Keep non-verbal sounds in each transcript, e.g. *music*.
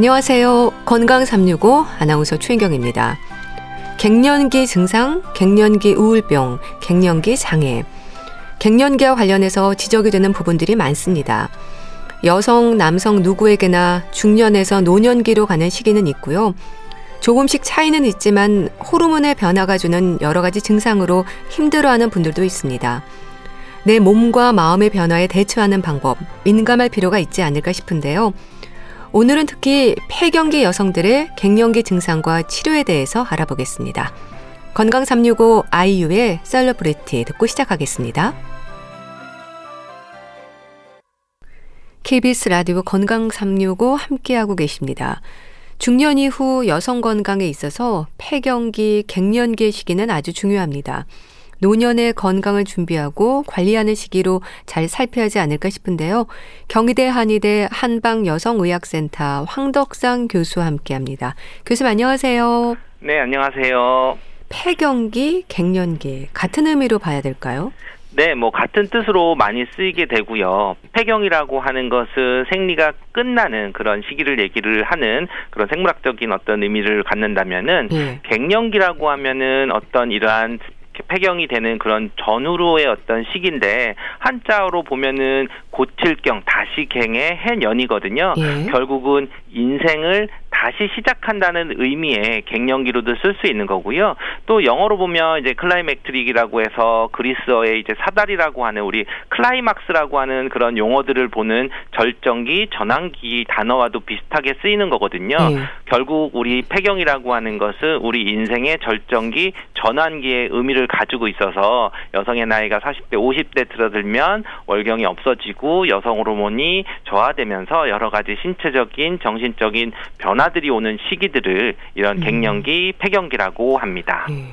안녕하세요. 건강 365 아나운서 최인경입니다. 갱년기 증상, 갱년기 우울병, 갱년기 장애. 갱년기와 관련해서 지적이 되는 부분들이 많습니다. 여성, 남성 누구에게나 중년에서 노년기로 가는 시기는 있고요. 조금씩 차이는 있지만 호르몬의 변화가 주는 여러 가지 증상으로 힘들어하는 분들도 있습니다. 내 몸과 마음의 변화에 대처하는 방법, 민감할 필요가 있지 않을까 싶은데요. 오늘은 특히 폐경기 여성들의 갱년기 증상과 치료에 대해서 알아보겠습니다. 건강 365 아이유의 셀러브리티 듣고 시작하겠습니다. KBS 라디오 건강 365 함께하고 계십니다. 중년 이후 여성 건강에 있어서 폐경기, 갱년기 시기는 아주 중요합니다. 노년의 건강을 준비하고 관리하는 시기로 잘 살펴야 하지 않을까 싶은데요. 경희대 한의대 한방여성의학센터 황덕상 교수와 함께합니다. 교수님 안녕하세요. 네, 안녕하세요. 폐경기, 갱년기 같은 의미로 봐야 될까요? 네, 뭐 같은 뜻으로 많이 쓰이게 되고요. 폐경이라고 하는 것은 생리가 끝나는 그런 시기를 얘기를 하는 그런 생물학적인 어떤 의미를 갖는다면은 예. 갱년기라고 하면은 어떤 이러한 폐경이 되는 그런 전후로의 어떤 시기인데 한자로 보면은 고칠경 다시 갱의 해 년이거든요. 예. 결국은 인생을 다시 시작한다는 의미의 갱년기로도 쓸 수 있는 거고요. 또 영어로 보면 이제 climacteric이라고 해서 그리스어의 이제 사다리라고 하는 우리 클라이막스라고 하는 그런 용어들을 보는 절정기, 전환기 단어와도 비슷하게 쓰이는 거거든요. 네. 결국 우리 폐경이라고 하는 것은 우리 인생의 절정기, 전환기의 의미를 가지고 있어서 여성의 나이가 40대, 50대 들어들면 월경이 없어지고 여성 호르몬이 저하되면서 여러 가지 신체적인, 정신적인 변화 변화들이 오는 시기들을 이런 음. 갱년기, 폐경기라고 합니다. 예.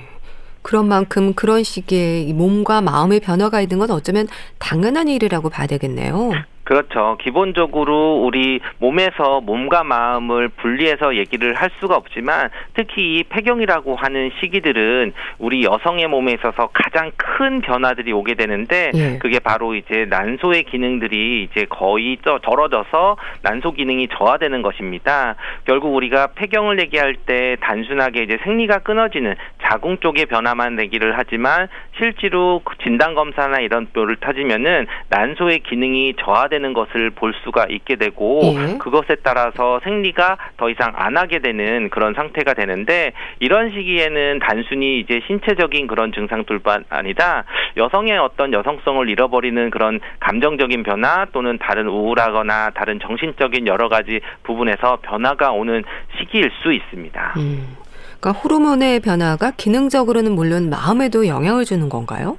그런 만큼 그런 시기에 몸과 마음의 변화가 있는 건 어쩌면 당연한 일이라고 봐야 되겠네요. 그렇죠. 기본적으로 우리 몸에서 몸과 마음을 분리해서 얘기를 할 수가 없지만 특히 이 폐경이라고 하는 시기들은 우리 여성의 몸에 있어서 가장 큰 변화들이 오게 되는데 예. 그게 바로 이제 난소의 기능들이 이제 거의 떨어져서 난소 기능이 저하되는 것입니다. 결국 우리가 폐경을 얘기할 때 단순하게 이제 생리가 끊어지는 자궁 쪽의 변화만 얘기를 하지만 실제로 진단 검사나 이런 뼈를 타지면은 난소의 기능이 저하되 되는 것을 볼 수가 있게 되고 예. 그것에 따라서 생리가 더 이상 안 하게 되는 그런 상태가 되는데 이런 시기에는 단순히 이제 신체적인 그런 증상들뿐 아니라 여성의 어떤 여성성을 잃어버리는 그런 감정적인 변화 또는 다른 우울하거나 다른 정신적인 여러 가지 부분에서 변화가 오는 시기일 수 있습니다. 음. 그러니까 호르몬의 변화가 기능적으로는 물론 마음에도 영향을 주는 건가요?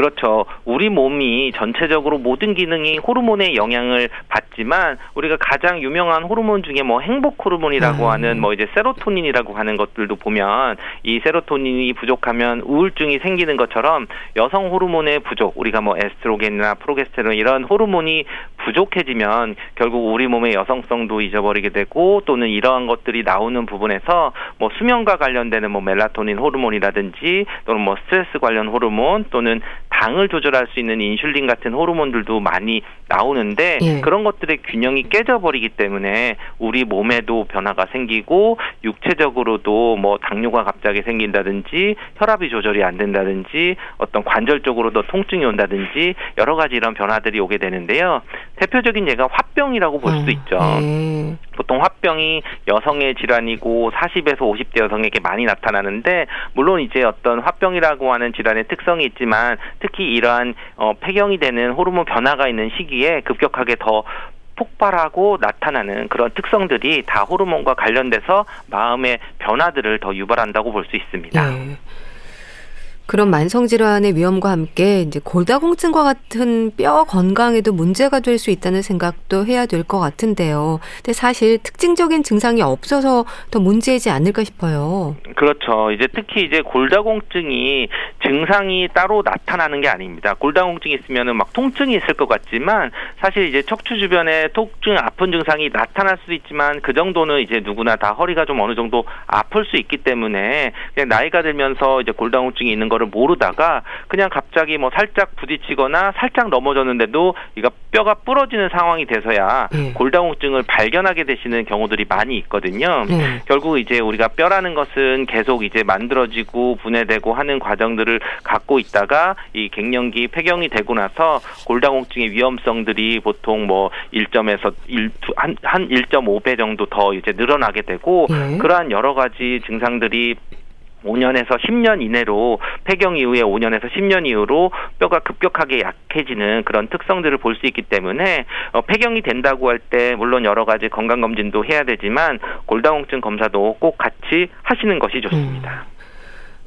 그렇죠. 우리 몸이 전체적으로 모든 기능이 호르몬의 영향을 받지만 우리가 가장 유명한 호르몬 중에 뭐 행복 호르몬이라고 음. 하는 뭐 이제 세로토닌이라고 하는 것들도 보면 이 세로토닌이 부족하면 우울증이 생기는 것처럼 여성 호르몬의 부족, 우리가 뭐 에스트로겐이나 프로게스테론 이런 호르몬이 부족해지면 결국 우리 몸의 여성성도 잊어버리게 되고 또는 이러한 것들이 나오는 부분에서 뭐 수면과 관련되는 뭐 멜라토닌 호르몬이라든지 또는 뭐 스트레스 관련 호르몬 또는 당을 조절할 수 있는 인슐린 같은 호르몬들도 많이 나오는데 예. 그런 것들의 균형이 깨져버리기 때문에 우리 몸에도 변화가 생기고 육체적으로도 뭐 당뇨가 갑자기 생긴다든지 혈압이 조절이 안 된다든지 어떤 관절 쪽으로도 통증이 온다든지 여러 가지 이런 변화들이 오게 되는데요. 대표적인 예가 화병이라고 볼수 음, 있죠. 예. 보통 화병이 여성의 질환이고 40에서 50대 여성에게 많이 나타나는데 물론 이제 어떤 화병이라고 하는 질환의 특성이 있지만 특히 이러한 어, 폐경이 되는 호르몬 변화가 있는 시기에 급격하게 더 폭발하고 나타나는 그런 특성들이 다 호르몬과 관련돼서 마음의 변화들을 더 유발한다고 볼 수 있습니다. 네. 그런 만성 질환의 위험과 함께 이제 골다공증과 같은 뼈 건강에도 문제가 될 수 있다는 생각도 해야 될 것 같은데요. 근데 사실 특징적인 증상이 없어서 더 문제이지 않을까 싶어요. 그렇죠. 이제 특히 이제 골다공증이 증상이 따로 나타나는 게 아닙니다. 골다공증이 있으면은 막 통증이 있을 것 같지만 사실 이제 척추 주변에 통증 아픈 증상이 나타날 수도 있지만 그 정도는 이제 누구나 다 허리가 좀 어느 정도 아플 수 있기 때문에 그냥 나이가 들면서 이제 골다공증이 있는 걸 거를 모르다가 그냥 갑자기 뭐 살짝 부딪히거나 살짝 넘어졌는데도 이가 뼈가 부러지는 상황이 돼서야 네. 골다공증을 발견하게 되시는 경우들이 많이 있거든요. 네. 결국 이제 우리가 뼈라는 것은 계속 이제 만들어지고 분해되고 하는 과정들을 갖고 있다가 이 갱년기 폐경이 되고 나서 골다공증의 위험성들이 보통 뭐 1점에서 1, 한, 한 1.5배 정도 더 이제 늘어나게 되고 네. 그러한 여러 가지 증상들이 5년에서 10년 이내로 폐경 이후에 5년에서 10년 이후로 뼈가 급격하게 약해지는 그런 특성들을 볼 수 있기 때문에 어, 폐경이 된다고 할 때 물론 여러 가지 건강 검진도 해야 되지만 골다공증 검사도 꼭 같이 하시는 것이 좋습니다. 음.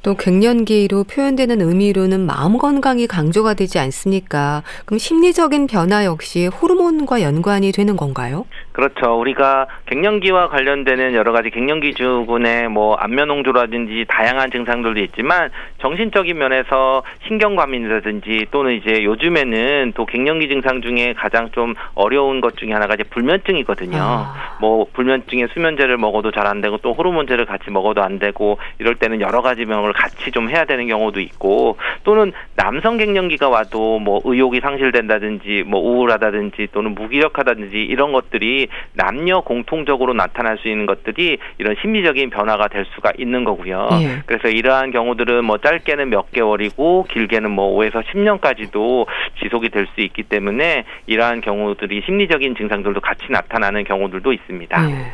또 갱년기로 표현되는 의미로는 마음 건강이 강조가 되지 않습니까? 그럼 심리적인 변화 역시 호르몬과 연관이 되는 건가요? 그렇죠. 우리가 갱년기와 관련되는 여러 가지 갱년기 증후군의 뭐 안면홍조라든지 다양한 증상들도 있지만 정신적인 면에서 신경과민이라든지 또는 이제 요즘에는 또 갱년기 증상 중에 가장 좀 어려운 것 중에 하나가 이제 불면증이거든요. 아. 뭐 불면증에 수면제를 먹어도 잘 안 되고 또 호르몬제를 같이 먹어도 안 되고 이럴 때는 여러 가지 병을 같이 좀 해야 되는 경우도 있고 또는 남성 갱년기가 와도 뭐 의욕이 상실된다든지 뭐 우울하다든지 또는 무기력하다든지 이런 것들이 남녀 공통적으로 나타날 수 있는 것들이 이런 심리적인 변화가 될 수가 있는 거고요. 예. 그래서 이러한 경우들은 뭐 짧게는 몇 개월이고 길게는 뭐 5에서 10년까지도 지속이 될 수 있기 때문에 이러한 경우들이 심리적인 증상들도 같이 나타나는 경우들도 있습니다. 예.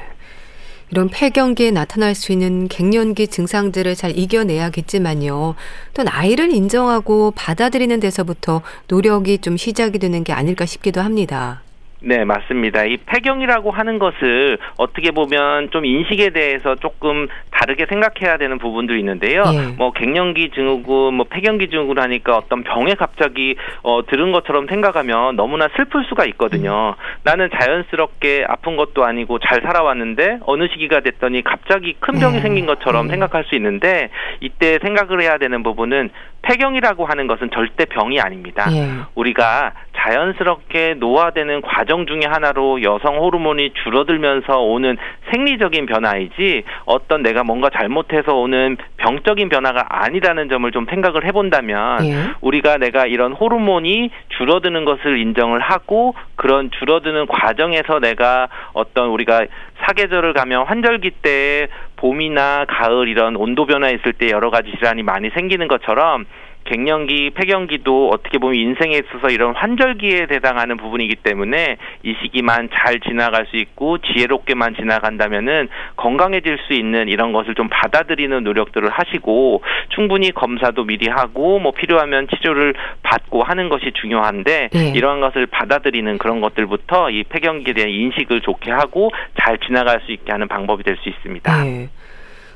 이런 폐경기에 나타날 수 있는 갱년기 증상들을 잘 이겨내야겠지만요. 또 나이를 인정하고 받아들이는 데서부터 노력이 좀 시작이 되는 게 아닐까 싶기도 합니다. 네, 맞습니다. 이 폐경이라고 하는 것을 어떻게 보면 좀 인식에 대해서 조금 다르게 생각해야 되는 부분도 있는데요. 예. 뭐 갱년기 증후군, 뭐 폐경기 증후군 하니까 어떤 병에 갑자기 어 들은 것처럼 생각하면 너무나 슬플 수가 있거든요. 음. 나는 자연스럽게 아픈 것도 아니고 잘 살아왔는데 어느 시기가 됐더니 갑자기 큰 병이 예. 생긴 것처럼 예. 생각할 수 있는데 이때 생각을 해야 되는 부분은 폐경이라고 하는 것은 절대 병이 아닙니다. 예. 우리가 자연스럽게 노화되는 과정 중의 하나로 여성 호르몬이 줄어들면서 오는 생리적인 변화이지 어떤 내가 뭔가 잘못해서 오는 병적인 변화가 아니라는 점을 좀 생각을 해본다면 예. 우리가 내가 이런 호르몬이 줄어드는 것을 인정을 하고 그런 줄어드는 과정에서 내가 어떤 우리가 사계절을 가면 환절기 때 봄이나 가을 이런 온도 변화 있을 때 여러 가지 질환이 많이 생기는 것처럼 갱년기, 폐경기도 어떻게 보면 인생에 있어서 이런 환절기에 해당하는 부분이기 때문에 이 시기만 잘 지나갈 수 있고 지혜롭게만 지나간다면은 건강해질 수 있는 이런 것을 좀 받아들이는 노력들을 하시고 충분히 검사도 미리 하고 뭐 필요하면 치료를 받고 하는 것이 중요한데 네. 이러한 것을 받아들이는 그런 것들부터 이 폐경기에 대한 인식을 좋게 하고 잘 지나갈 수 있게 하는 방법이 될 수 있습니다. 네.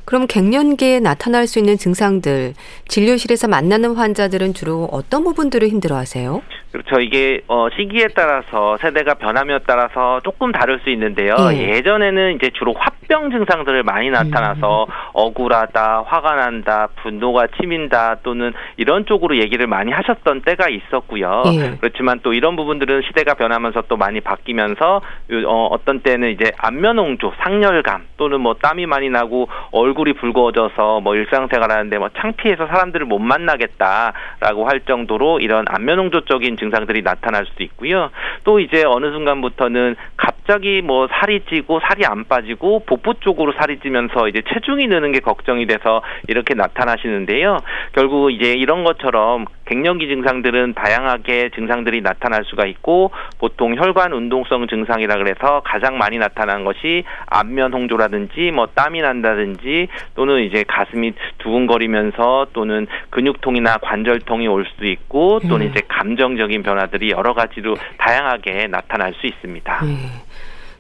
그럼 갱년기에 나타날 수 있는 증상들, 진료실에서 만나는 환자들은 주로 어떤 부분들을 힘들어하세요? 그렇죠. 이게 어, 시기에 따라서 세대가 변함에 따라서 조금 다를 수 있는데요. 예. 전에는 이제 주로 화병 증상들을 많이 나타나서 음. 억울하다, 화가 난다, 분노가 치민다 또는 이런 쪽으로 얘기를 많이 하셨던 때가 있었고요. 예. 그렇지만 또 이런 부분들은 시대가 변하면서 또 많이 바뀌면서 어, 어떤 때는 이제 안면홍조, 상열감 또는 뭐 땀이 많이 나고 얼굴이 붉어져서 뭐 일상생활하는데 뭐 창피해서 사람들을 못 만나겠다라고 할 정도로 이런 안면홍조적인 증상들이 나타날 수도 있고요. 또 이제 어느 순간부터는 갑자기 뭐 살이 찌고 살이 안 빠지고 복부 쪽으로 살이 찌면서 이제 체중이 느는 게 걱정이 돼서 이렇게 나타나시는데요. 결국 이제 이런 것처럼 갱년기 증상들은 다양하게 증상들이 나타날 수가 있고 보통 혈관 운동성 증상이라 그래서 가장 많이 나타나는 것이 안면 홍조라든지 뭐 땀이 난다든지 또는 이제 가슴이 두근거리면서 또는 근육통이나 관절통이 올 수도 있고 또는 음. 이제 감정적인 변화들이 여러 가지로 다양하게 나타날 수 있습니다. 음.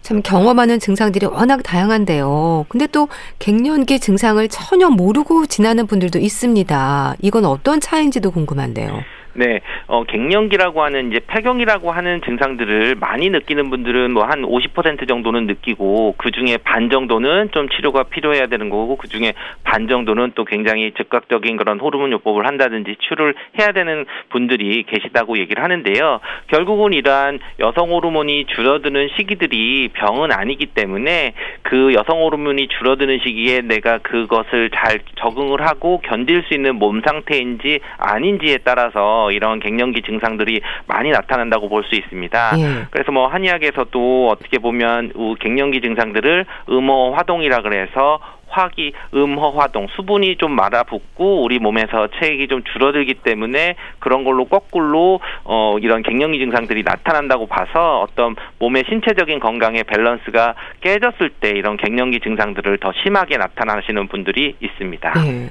참 경험하는 증상들이 워낙 다양한데요. 근데 또 갱년기 증상을 전혀 모르고 지나는 분들도 있습니다. 이건 어떤 차이인지도 궁금한데요. 네, 어, 갱년기라고 하는 이제 폐경이라고 하는 증상들을 많이 느끼는 분들은 뭐 한 50% 정도는 느끼고 그 중에 반 정도는 좀 치료가 필요해야 되는 거고 그 중에 반 정도는 또 굉장히 즉각적인 그런 호르몬 요법을 한다든지 치료를 해야 되는 분들이 계시다고 얘기를 하는데요. 결국은 이러한 여성 호르몬이 줄어드는 시기들이 병은 아니기 때문에 그 여성 호르몬이 줄어드는 시기에 내가 그것을 잘 적응을 하고 견딜 수 있는 몸 상태인지 아닌지에 따라서 이런 갱년기 증상들이 많이 나타난다고 볼 수 있습니다. 예. 그래서 뭐 한의학에서도 어떻게 보면 갱년기 증상들을 음호 화동이라 그래서 화기, 음허 화동, 수분이 좀 말아붙고 우리 몸에서 체액이 좀 줄어들기 때문에 그런 걸로 거꾸로 어 이런 갱년기 증상들이 나타난다고 봐서 어떤 몸의 신체적인 건강의 밸런스가 깨졌을 때 이런 갱년기 증상들을 더 심하게 나타나시는 분들이 있습니다. 네.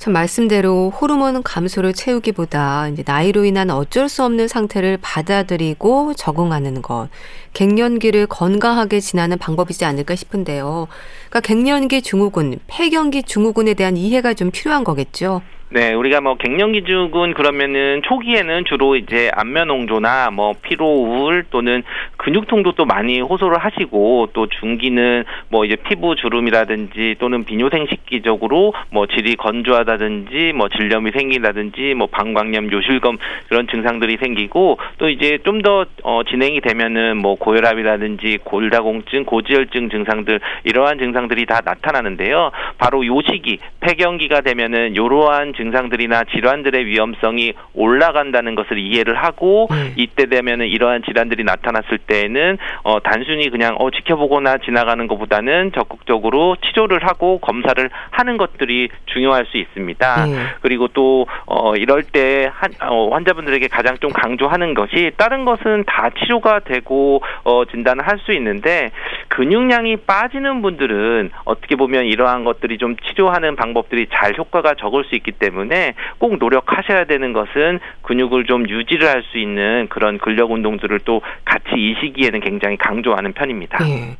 참 말씀대로 호르몬 감소를 채우기보다 이제 나이로 인한 어쩔 수 없는 상태를 받아들이고 적응하는 것, 갱년기를 건강하게 지나는 방법이지 않을까 싶은데요. 그러니까 갱년기 증후군, 폐경기 증후군에 대한 이해가 좀 필요한 거겠죠. 네, 우리가 뭐 갱년기 증은 그러면은 초기에는 주로 이제 안면 홍조나 뭐 피로 우울 또는 근육통도 또 많이 호소를 하시고 또 중기는 뭐 이제 피부 주름이라든지 또는 비뇨생 식기적으로 뭐 질이 건조하다든지 뭐 질염이 생긴다든지 뭐 방광염, 요실검 그런 증상들이 생기고 또 이제 좀 더 어, 진행이 되면은 뭐 고혈압이라든지 골다공증, 고지혈증 증상들 이러한 증상들이 다 나타나는데요. 바로 요 시기 폐경기가 되면은 요러한 증상들이나 질환들의 위험성이 올라간다는 것을 이해를 하고 네. 이때 되면은 이러한 질환들이 나타났을 때에는 어 단순히 그냥 어 지켜보거나 지나가는 것보다는 적극적으로 치료를 하고 검사를 하는 것들이 중요할 수 있습니다. 네. 그리고 또 어 이럴 때 한, 어, 환자분들에게 가장 좀 강조하는 것이 다른 것은 다 치료가 되고 어 진단을 할 수 있는데 근육량이 빠지는 분들은 어떻게 보면 이러한 것들이 좀 치료하는 방법들이 잘 효과가 적을 수 있기 때문에 꼭 노력하셔야 되는 것은 근육을 좀 유지를 할 수 있는 그런 근력 운동들을 또 같이 이 시기에는 굉장히 강조하는 편입니다. 네.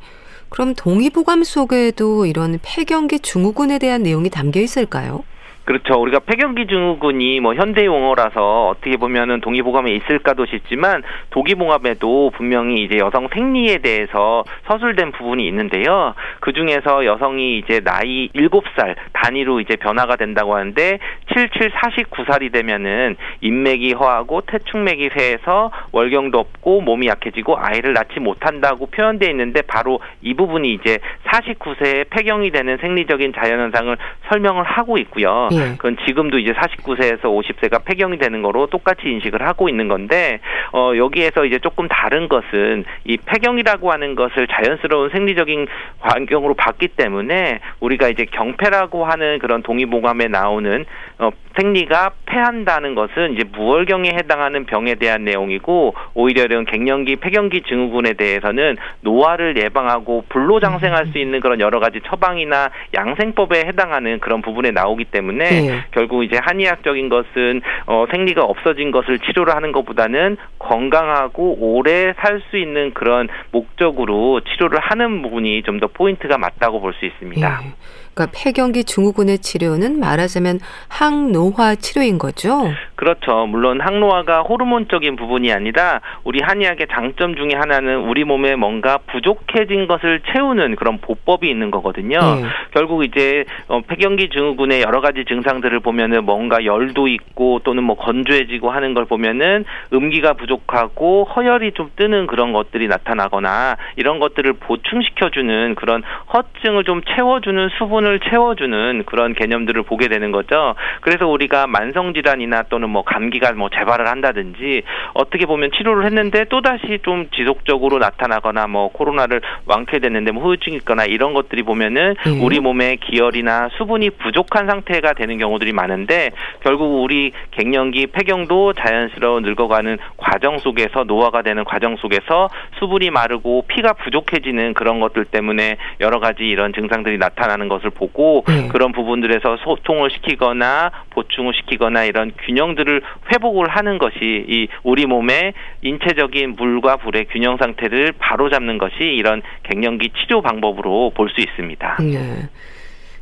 그럼 동의보감 속에도 이런 폐경기 증후군에 대한 내용이 담겨 있을까요? 그렇죠. 우리가 폐경기 증후군이 뭐 현대 용어라서 어떻게 보면은 동의보감에 있을까도 싶지만 도기봉합에도 분명히 이제 여성 생리에 대해서 서술된 부분이 있는데요. 그 중에서 여성이 이제 나이 7살 단위로 이제 변화가 된다고 하는데 77, 49살이 되면은 인맥이 허하고 태충맥이 쇠해서 월경도 없고 몸이 약해지고 아이를 낳지 못한다고 표현되어 있는데 바로 이 부분이 이제 49세에 폐경이 되는 생리적인 자연현상을 설명을 하고 있고요. 예. 그건 지금도 이제 49세에서 50세가 폐경이 되는 거로 똑같이 인식을 하고 있는 건데 어 여기에서 이제 조금 다른 것은 이 폐경이라고 하는 것을 자연스러운 생리적인 환경으로 봤기 때문에 우리가 이제 경폐라고 하는 그런 동의보감에 나오는 어 생리가 폐한다는 것은 이제 무월경에 해당하는 병에 대한 내용이고 오히려 이런 갱년기 폐경기 증후군에 대해서는 노화를 예방하고 불로장생할 수 있는 그런 여러 가지 처방이나 양생법에 해당하는 그런 부분에 나오기 때문에 네. 결국 이제 한의학적인 것은 어 생리가 없어진 것을 치료를 하는 것보다는 건강하고 오래 살 수 있는 그런 목적으로 치료를 하는 부분이 좀 더 포인트가 맞다고 볼 수 있습니다. 네. 그러니까 폐경기 증후군의 치료는 말하자면 항노화 치료인 거죠. 그렇죠. 물론 항노화가 호르몬적인 부분이 아니라 우리 한의학의 장점 중에 하나는 우리 몸에 뭔가 부족해진 것을 채우는 그런 보법이 있는 거거든요. 네. 결국 이제 어, 폐경기 증후군의 여러 가지 증상들을 보면은 뭔가 열도 있고 또는 뭐 건조해지고 하는 걸 보면은 음기가 부족하고 허열이 좀 뜨는 그런 것들이 나타나거나 이런 것들을 보충시켜주는 그런 허증을 좀 채워주는 수분을 채워주는 그런 개념들을 보게 되는 거죠. 그래서 우리가 만성 질환이나 또는 뭐 감기가 뭐 재발을 한다든지 어떻게 보면 치료를 했는데 또 다시 좀 지속적으로 나타나거나 뭐 코로나를 완쾌됐는데 뭐 후유증이 있거나 이런 것들이 보면은 음. 우리 몸에 기혈이나 수분이 부족한 상태가 되는 경우들이 많은데 결국 우리 갱년기 폐경도 자연스러운 늙어가는 과정 속에서 노화가 되는 과정 속에서 수분이 마르고 피가 부족해지는 그런 것들 때문에 여러 가지 이런 증상들이 나타나는 것을 보고 음. 그런 부분들에서 소통을 시키거나 보충을 시키거나 이런 균형들 것들을 회복을 하는 것이 이 우리 몸의 인체적인 물과 불의 균형 상태를 바로잡는 것이 이런 갱년기 치료 방법으로 볼 수 있습니다. 네.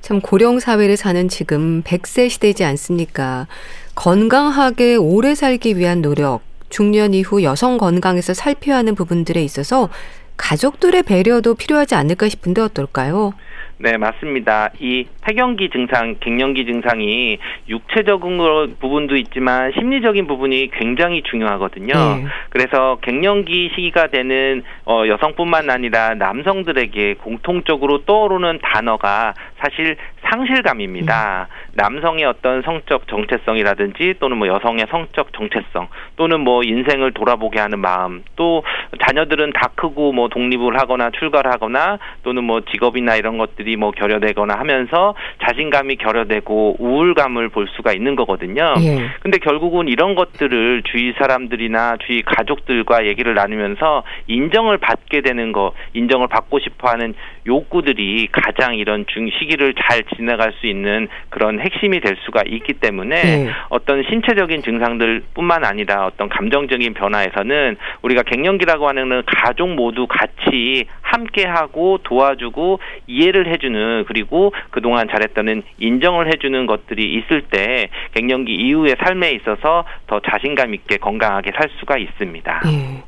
참 고령 사회를 사는 지금 100세 시대이지 않습니까? 건강하게 오래 살기 위한 노력, 중년 이후 여성 건강에서 살펴야 하는 부분들에 있어서 가족들의 배려도 필요하지 않을까 싶은데 어떨까요? 네, 맞습니다. 이 폐경기 증상, 갱년기 증상이 육체적인 부분도 있지만 심리적인 부분이 굉장히 중요하거든요. 네. 그래서 갱년기 시기가 되는 어, 여성뿐만 아니라 남성들에게 공통적으로 떠오르는 단어가 사실 상실감입니다. 음. 남성의 어떤 성적 정체성이라든지 또는 뭐 여성의 성적 정체성 또는 뭐 인생을 돌아보게 하는 마음 또 자녀들은 다 크고 뭐 독립을 하거나 출가를 하거나 또는 뭐 직업이나 이런 것들이 뭐 결여되거나 하면서 자신감이 결여되고 우울감을 볼 수가 있는 거거든요. 예. 근데 결국은 이런 것들을 주위 사람들이나 주위 가족들과 얘기를 나누면서 인정을 받게 되는 거, 인정을 받고 싶어 하는 욕구들이 가장 이런 중 시기를 잘 지나갈 수 있는 그런 핵심이 될 수가 있기 때문에 네. 어떤 신체적인 증상들뿐만 아니라 어떤 감정적인 변화에서는 우리가 갱년기라고 하는 가족 모두 같이 함께하고 도와주고 이해를 해 주는 그리고 그동안 잘했다는 인정을 해주는 것들이 있을 때 갱년기 이후의 삶에 있어서 더 자신감 있게 건강하게 살 수가 있습니다. 네.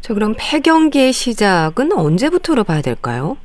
자, 그럼 폐경기의 시작은 언제부터로 봐야 될까요?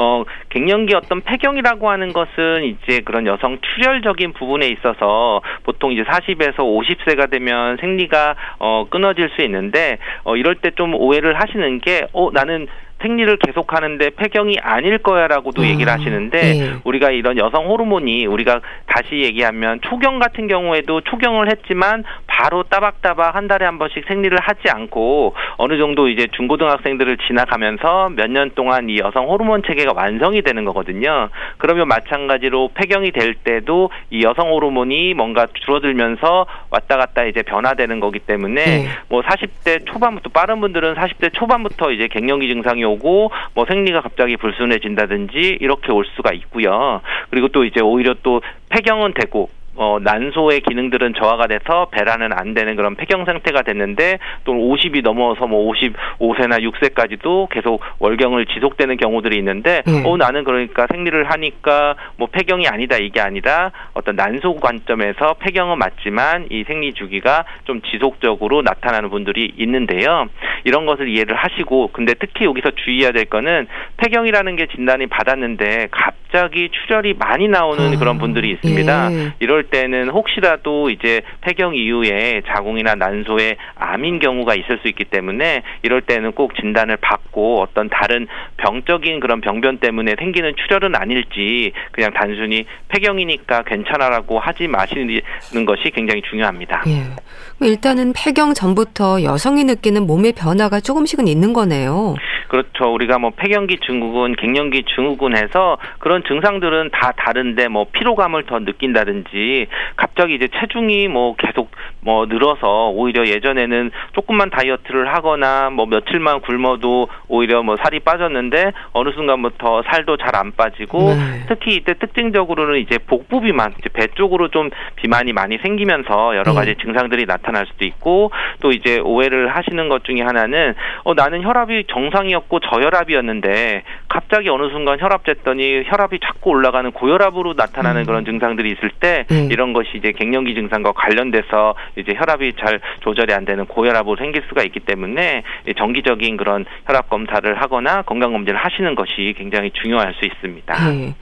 어, 갱년기 어떤 폐경이라고 하는 것은 이제 그런 여성 출혈적인 부분에 있어서 보통 이제 40에서 50세가 되면 생리가 어, 끊어질 수 있는데 어, 이럴 때 좀 오해를 하시는 게 어, 나는 생리를 계속하는데 폐경이 아닐 거야라고도 아, 얘기를 하시는데 네. 우리가 이런 여성 호르몬이 우리가 다시 얘기하면 초경 같은 경우에도 초경을 했지만 바로 따박따박 한 달에 한 번씩 생리를 하지 않고 어느 정도 이제 중고등학생들을 지나가면서 몇 년 동안 이 여성 호르몬 체계가 완성이 되는 거거든요. 그러면 마찬가지로 폐경이 될 때도 이 여성 호르몬이 뭔가 줄어들면서 왔다 갔다 이제 변화되는 거기 때문에 네. 뭐 40대 초반부터 빠른 분들은 40대 초반부터 이제 갱년기 증상이 오고 뭐 생리가 갑자기 불순해진다든지 이렇게 올 수가 있고요. 그리고 또 이제 오히려 또 폐경은 되고 어, 난소의 기능들은 저하가 돼서 배란은 안 되는 그런 폐경 상태가 됐는데 또 50이 넘어서 뭐 55세나 6세까지도 계속 월경을 지속되는 경우들이 있는데 음. 어 나는 그러니까 생리를 하니까 뭐 폐경이 아니다 이게 아니라 어떤 난소 관점에서 폐경은 맞지만 이 생리 주기가 좀 지속적으로 나타나는 분들이 있는데요. 이런 것을 이해를 하시고 근데 특히 여기서 주의해야 될 거는 폐경이라는 게 진단이 받았는데 갑자기 출혈이 많이 나오는 음. 그런 분들이 있습니다. 예. 이럴 때는 혹시라도 이제 폐경 이후에 자궁이나 난소에 암인 경우가 있을 수 있기 때문에 이럴 때는 꼭 진단을 받고 어떤 다른 병적인 그런 병변 때문에 생기는 출혈은 아닐지 그냥 단순히 폐경이니까 괜찮아라고 하지 마시는 것이 굉장히 중요합니다. 예. 일단은 폐경 전부터 여성이 느끼는 몸의 변화가 조금씩은 있는 거네요. 그렇죠. 우리가 뭐 폐경기 증후군, 갱년기 증후군 해서 그런 증상들은 다 다른데 뭐 피로감을 더 느낀다든지 갑자기 이제 체중이 뭐 계속 뭐 늘어서 오히려 예전에는 조금만 다이어트를 하거나 뭐 며칠만 굶어도 오히려 뭐 살이 빠졌는데 어느 순간부터 살도 잘 안 빠지고 네. 특히 이때 특징적으로는 이제 복부 비만, 이제 배 쪽으로 좀 비만이 많이 생기면서 여러 가지 네. 증상들이 나타날 수도 있고 또 이제 오해를 하시는 것 중에 하나는 어 나는 혈압이 정상이었고 저혈압이었는데 갑자기 어느 순간 혈압 쟀더니 혈압이 자꾸 올라가는 고혈압으로 나타나는 음. 그런 증상들이 있을 때 음. 이런 것이 이제 갱년기 증상과 관련돼서 이제 혈압이 잘 조절이 안 되는 고혈압으로 생길 수가 있기 때문에 정기적인 그런 혈압 검사를 하거나 건강 검진을 하시는 것이 굉장히 중요할 수 있습니다. 네.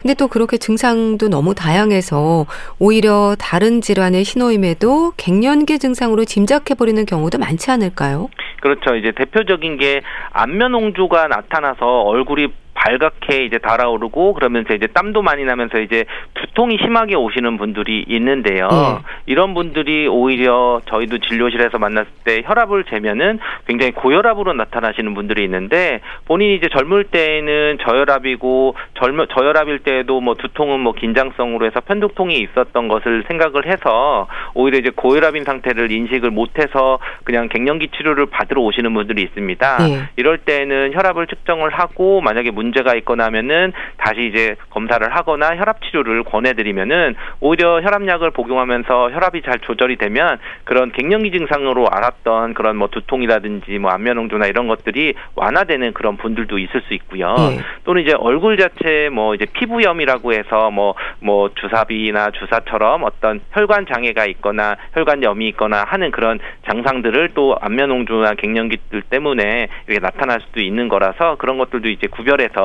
근데 또 그렇게 증상도 너무 다양해서 오히려 다른 질환의 신호임에도 갱년기 증상으로 짐작해버리는 경우도 많지 않을까요? 그렇죠. 이제 대표적인 게 안면 홍조가 나타나서 얼굴이 발갛게 이제 달아오르고 그러면서 이제 땀도 많이 나면서 이제 두통이 심하게 오시는 분들이 있는데요. 네. 이런 분들이 오히려 저희도 진료실에서 만났을 때 혈압을 재면은 굉장히 고혈압으로 나타나시는 분들이 있는데 본인이 이제 젊을 때에는 저혈압이고 젊 저혈압일 때에도 뭐 두통은 뭐 긴장성으로 해서 편두통이 있었던 것을 생각을 해서 오히려 이제 고혈압인 상태를 인식을 못해서 그냥 갱년기 치료를 받으러 오시는 분들이 있습니다. 네. 이럴 때는 혈압을 측정을 하고 만약에 문 문제가 있거나 하면은 다시 이제 검사를 하거나 혈압 치료를 권해드리면은 오히려 혈압약을 복용하면서 혈압이 잘 조절이 되면 그런 갱년기 증상으로 알았던 그런 뭐 두통이라든지 뭐 안면홍조나 이런 것들이 완화되는 그런 분들도 있을 수 있고요. 네. 또는 이제 얼굴 자체 뭐 이제 피부염이라고 해서 뭐뭐 뭐 주사비나 주사처럼 어떤 혈관 장애가 있거나 혈관염이 있거나 하는 그런 장상들을 또 안면홍조나 갱년기들 때문에 이게 나타날 수도 있는 거라서 그런 것들도 이제 구별해서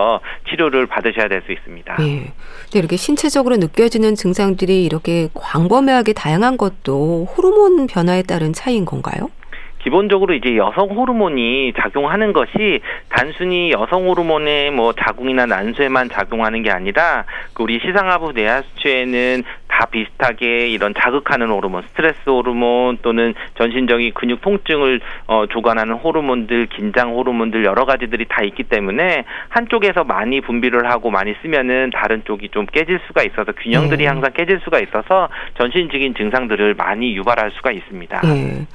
치료를 받으셔야 될 수 있습니다. 네. 근데 이렇게 신체적으로 느껴지는 증상들이 이렇게 광범위하게 다양한 것도 호르몬 변화에 따른 차이인 건가요? 기본적으로 이제 여성 호르몬이 작용하는 것이 단순히 여성 호르몬의 뭐 자궁이나 난소에만 작용하는 게 아니라 그 우리 시상하부 내하수체에는 다 비슷하게 이런 자극하는 호르몬, 스트레스 호르몬 또는 전신적인 근육 통증을 어, 조관하는 호르몬들, 긴장 호르몬들 여러 가지들이 다 있기 때문에 한쪽에서 많이 분비를 하고 많이 쓰면은 다른 쪽이 좀 깨질 수가 있어서 균형들이 네. 항상 깨질 수가 있어서 전신적인 증상들을 많이 유발할 수가 있습니다. 네.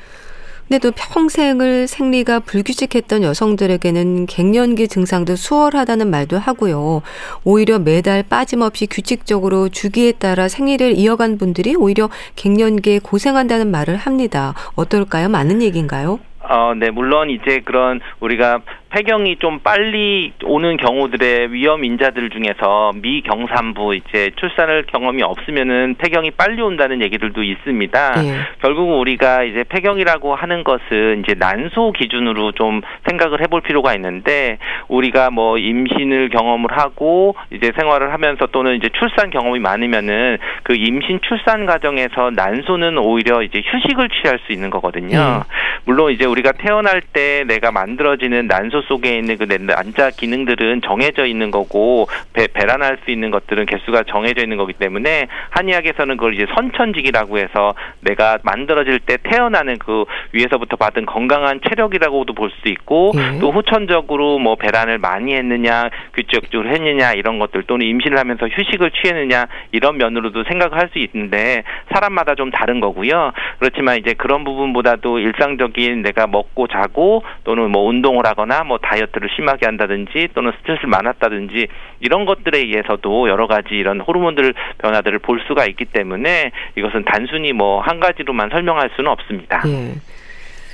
근데 또 평생을 생리가 불규칙했던 여성들에게는 갱년기 증상도 수월하다는 말도 하고요. 오히려 매달 빠짐없이 규칙적으로 주기에 따라 생리를 이어간 분들이 오히려 갱년기에 고생한다는 말을 합니다. 어떨까요? 많은 얘기인가요? 어, 네, 물론 이제 그런 우리가 폐경이 좀 빨리 오는 경우들의 위험 인자들 중에서 미경산부 이제 출산을 경험이 없으면은 폐경이 빨리 온다는 얘기들도 있습니다. 네. 결국 우리가 이제 폐경이라고 하는 것은 이제 난소 기준으로 좀 생각을 해볼 필요가 있는데 우리가 뭐 임신을 경험을 하고 이제 생활을 하면서 또는 이제 출산 경험이 많으면은 그 임신 출산 과정에서 난소는 오히려 이제 휴식을 취할 수 있는 거거든요. 네. 물론 이제 우리가 태어날 때 내가 만들어지는 난소 속에 있는 그 난자 기능들은 정해져 있는 거고 배, 배란할 수 있는 것들은 개수가 정해져 있는 거기 때문에 한의학에서는 그걸 이제 선천직이라고 해서 내가 만들어질 때 태어나는 그 위에서부터 받은 건강한 체력이라고도 볼 수 있고 네. 또 후천적으로 뭐 배란을 많이 했느냐 규칙적으로 했느냐 이런 것들 또는 임신을 하면서 휴식을 취했느냐 이런 면으로도 생각할 수 있는데 사람마다 좀 다른 거고요. 그렇지만 이제 그런 부분보다도 일상적인 내가 먹고 자고 또는 뭐 운동을 하거나 뭐 다이어트를 심하게 한다든지 또는 스트레스를 많았다든지 이런 것들에 의해서도 여러 가지 이런 호르몬들 변화들을 볼 수가 있기 때문에 이것은 단순히 뭐 한 가지로만 설명할 수는 없습니다. 예.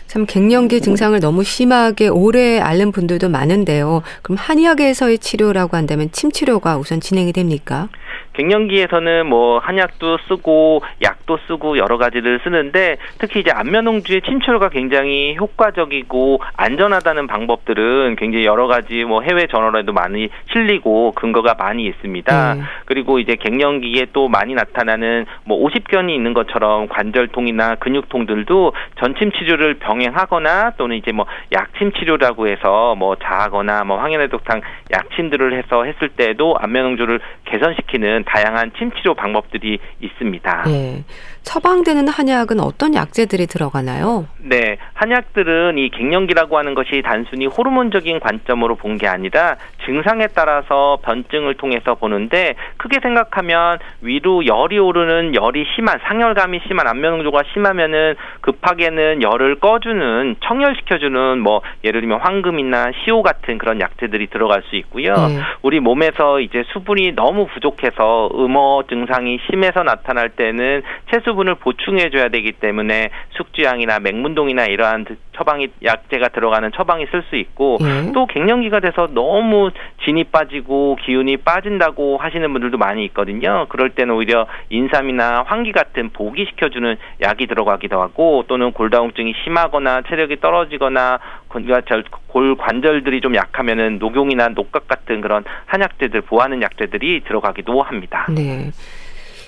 참 갱년기 증상을 너무 심하게 오래 앓는 분들도 많은데요. 그럼 한의학에서의 치료라고 한다면 침 치료가 우선 진행이 됩니까? 갱년기에서는 뭐 한약도 쓰고 약도 쓰고 여러 가지를 쓰는데 특히 이제 안면홍주의 침철가 굉장히 효과적이고 안전하다는 방법들은 굉장히 여러 가지 뭐 해외 저널에도 많이 실리고 근거가 많이 있습니다. 음. 그리고 이제 갱년기에 또 많이 나타나는 뭐 오십견이 있는 것처럼 관절통이나 근육통들도 전침 치료를 병행하거나 또는 이제 뭐 약침 치료라고 해서 뭐 자하거나 뭐 황현해독탕 약침들을 해서 했을 때도 안면홍주를 개선시키는 다양한 침치료 방법들이 있습니다. 네. 처방되는 한약은 어떤 약재들이 들어가나요? 네, 한약들은 이 갱년기라고 하는 것이 단순히 호르몬적인 관점으로 본 게 아니라 증상에 따라서 변증을 통해서 보는데 크게 생각하면 위로 열이 오르는 열이 심한 상열감이 심한 안면홍조가 심하면은 급하게는 열을 꺼주는 청열시켜주는 뭐 예를 들면 황금이나 시오 같은 그런 약재들이 들어갈 수 있고요. 네. 우리 몸에서 이제 수분이 너무 부족해서 음어 증상이 심해서 나타날 때는 채수 수분을 보충해 줘야 되기 때문에 숙주향이나 맹문동이나 이러한 처방이 약재가 들어가는 처방이 쓸 수 있고 예. 또 갱년기가 돼서 너무 진이 빠지고 기운이 빠진다고 하시는 분들도 많이 있거든요. 그럴 때는 오히려 인삼이나 황기 같은 보기시켜주는 약이 들어가기도 하고 또는 골다공증이 심하거나 체력이 떨어지거나 골 관절들이 좀 약하면은 녹용이나 녹각 같은 그런 한약재들 보하는 약재들이 들어가기도 합니다. 네.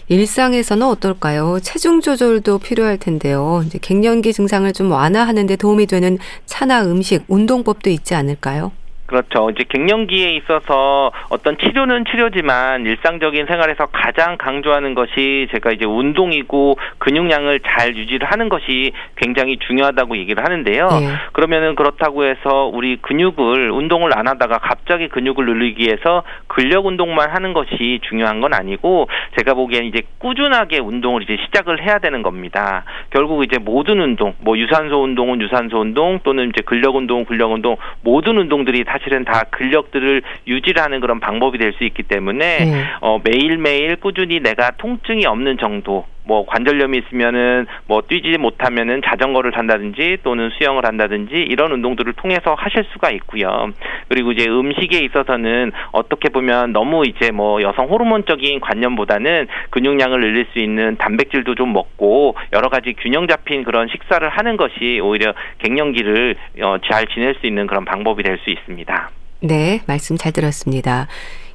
일상에서는 어떨까요? 체중 조절도 필요할 텐데요. 이제 갱년기 증상을 좀 완화하는 데 도움이 되는 차나 음식, 운동법도 있지 않을까요? 그렇죠. 이제 갱년기에 있어서 어떤 치료는 치료지만 일상적인 생활에서 가장 강조하는 것이 제가 이제 운동이고 근육량을 잘 유지를 하는 것이 굉장히 중요하다고 얘기를 하는데요. 네. 그러면은 그렇다고 해서 우리 근육을 운동을 안 하다가 갑자기 근육을 늘리기 위해서 근력 운동만 하는 것이 중요한 건 아니고 제가 보기엔 이제 꾸준하게 운동을 이제 시작을 해야 되는 겁니다. 결국 이제 모든 운동, 뭐 유산소 운동은 유산소 운동 또는 이제 근력 운동은 근력 운동 모든 운동들이 다 사실은 다 근력들을 유지하는 그런 방법이 될 수 있기 때문에 네. 어, 매일매일 꾸준히 내가 통증이 없는 정도 뭐 관절염이 있으면은 뭐 뛰지 못하면은 자전거를 탄다든지 또는 수영을 한다든지 이런 운동들을 통해서 하실 수가 있고요. 그리고 이제 음식에 있어서는 어떻게 보면 너무 이제 뭐 여성 호르몬적인 관념보다는 근육량을 늘릴 수 있는 단백질도 좀 먹고 여러 가지 균형 잡힌 그런 식사를 하는 것이 오히려 갱년기를 어, 잘 지낼 수 있는 그런 방법이 될 수 있습니다. 네, 말씀 잘 들었습니다.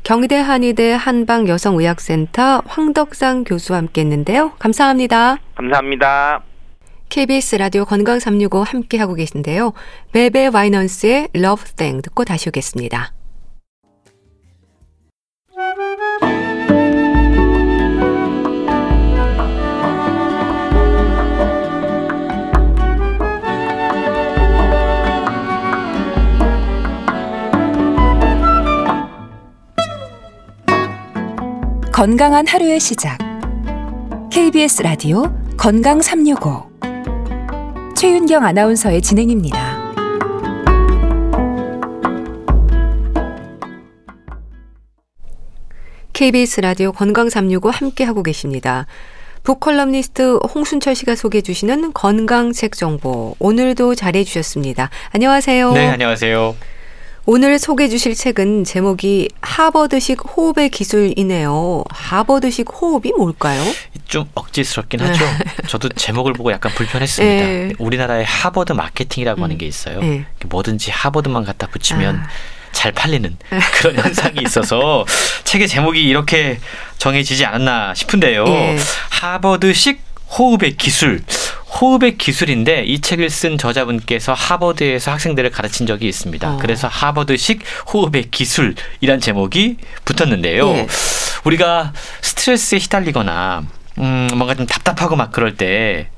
경희대 한의대 한방 여성의학센터 황덕상 교수와 함께 했는데요. 감사합니다. 감사합니다. KBS 라디오 건강 365 함께 하고 계신데요. 베베 와이넌스의 Love Thing 듣고 다시 오겠습니다. 건강한 하루의 시작. KBS 라디오 건강 365. 최윤경 아나운서의 진행입니다. KBS 라디오 건강 365 함께 하고 계십니다. 북컬럼니스트 홍순철 씨가 소개해 주시는 건강 책 정보 오늘도 잘해 주셨습니다. 안녕하세요. 네, 안녕하세요. 오늘 소개해 주실 책은 제목이 하버드식 호흡의 기술이네요. 하버드식 호흡이 뭘까요? 좀 억지스럽긴 하죠. 네. 저도 제목을 보고 약간 불편했습니다. 네. 우리나라에 하버드 마케팅이라고 음. 하는 게 있어요. 네. 뭐든지 하버드만 갖다 붙이면 아. 잘 팔리는 *laughs* 그런 현상이 있어서 책의 제목이 이렇게 정해지지 않았나 싶은데요. 예. 하버드식 호흡의 기술. 호흡의 기술인데 이 책을 쓴 저자분께서 하버드에서 학생들을 가르친 적이 있습니다. 어. 그래서 하버드식 호흡의 기술이란 제목이 붙었는데요. 예. 우리가 스트레스에 휘달리거나 음, 뭔가 좀 답답하고 막 그럴 때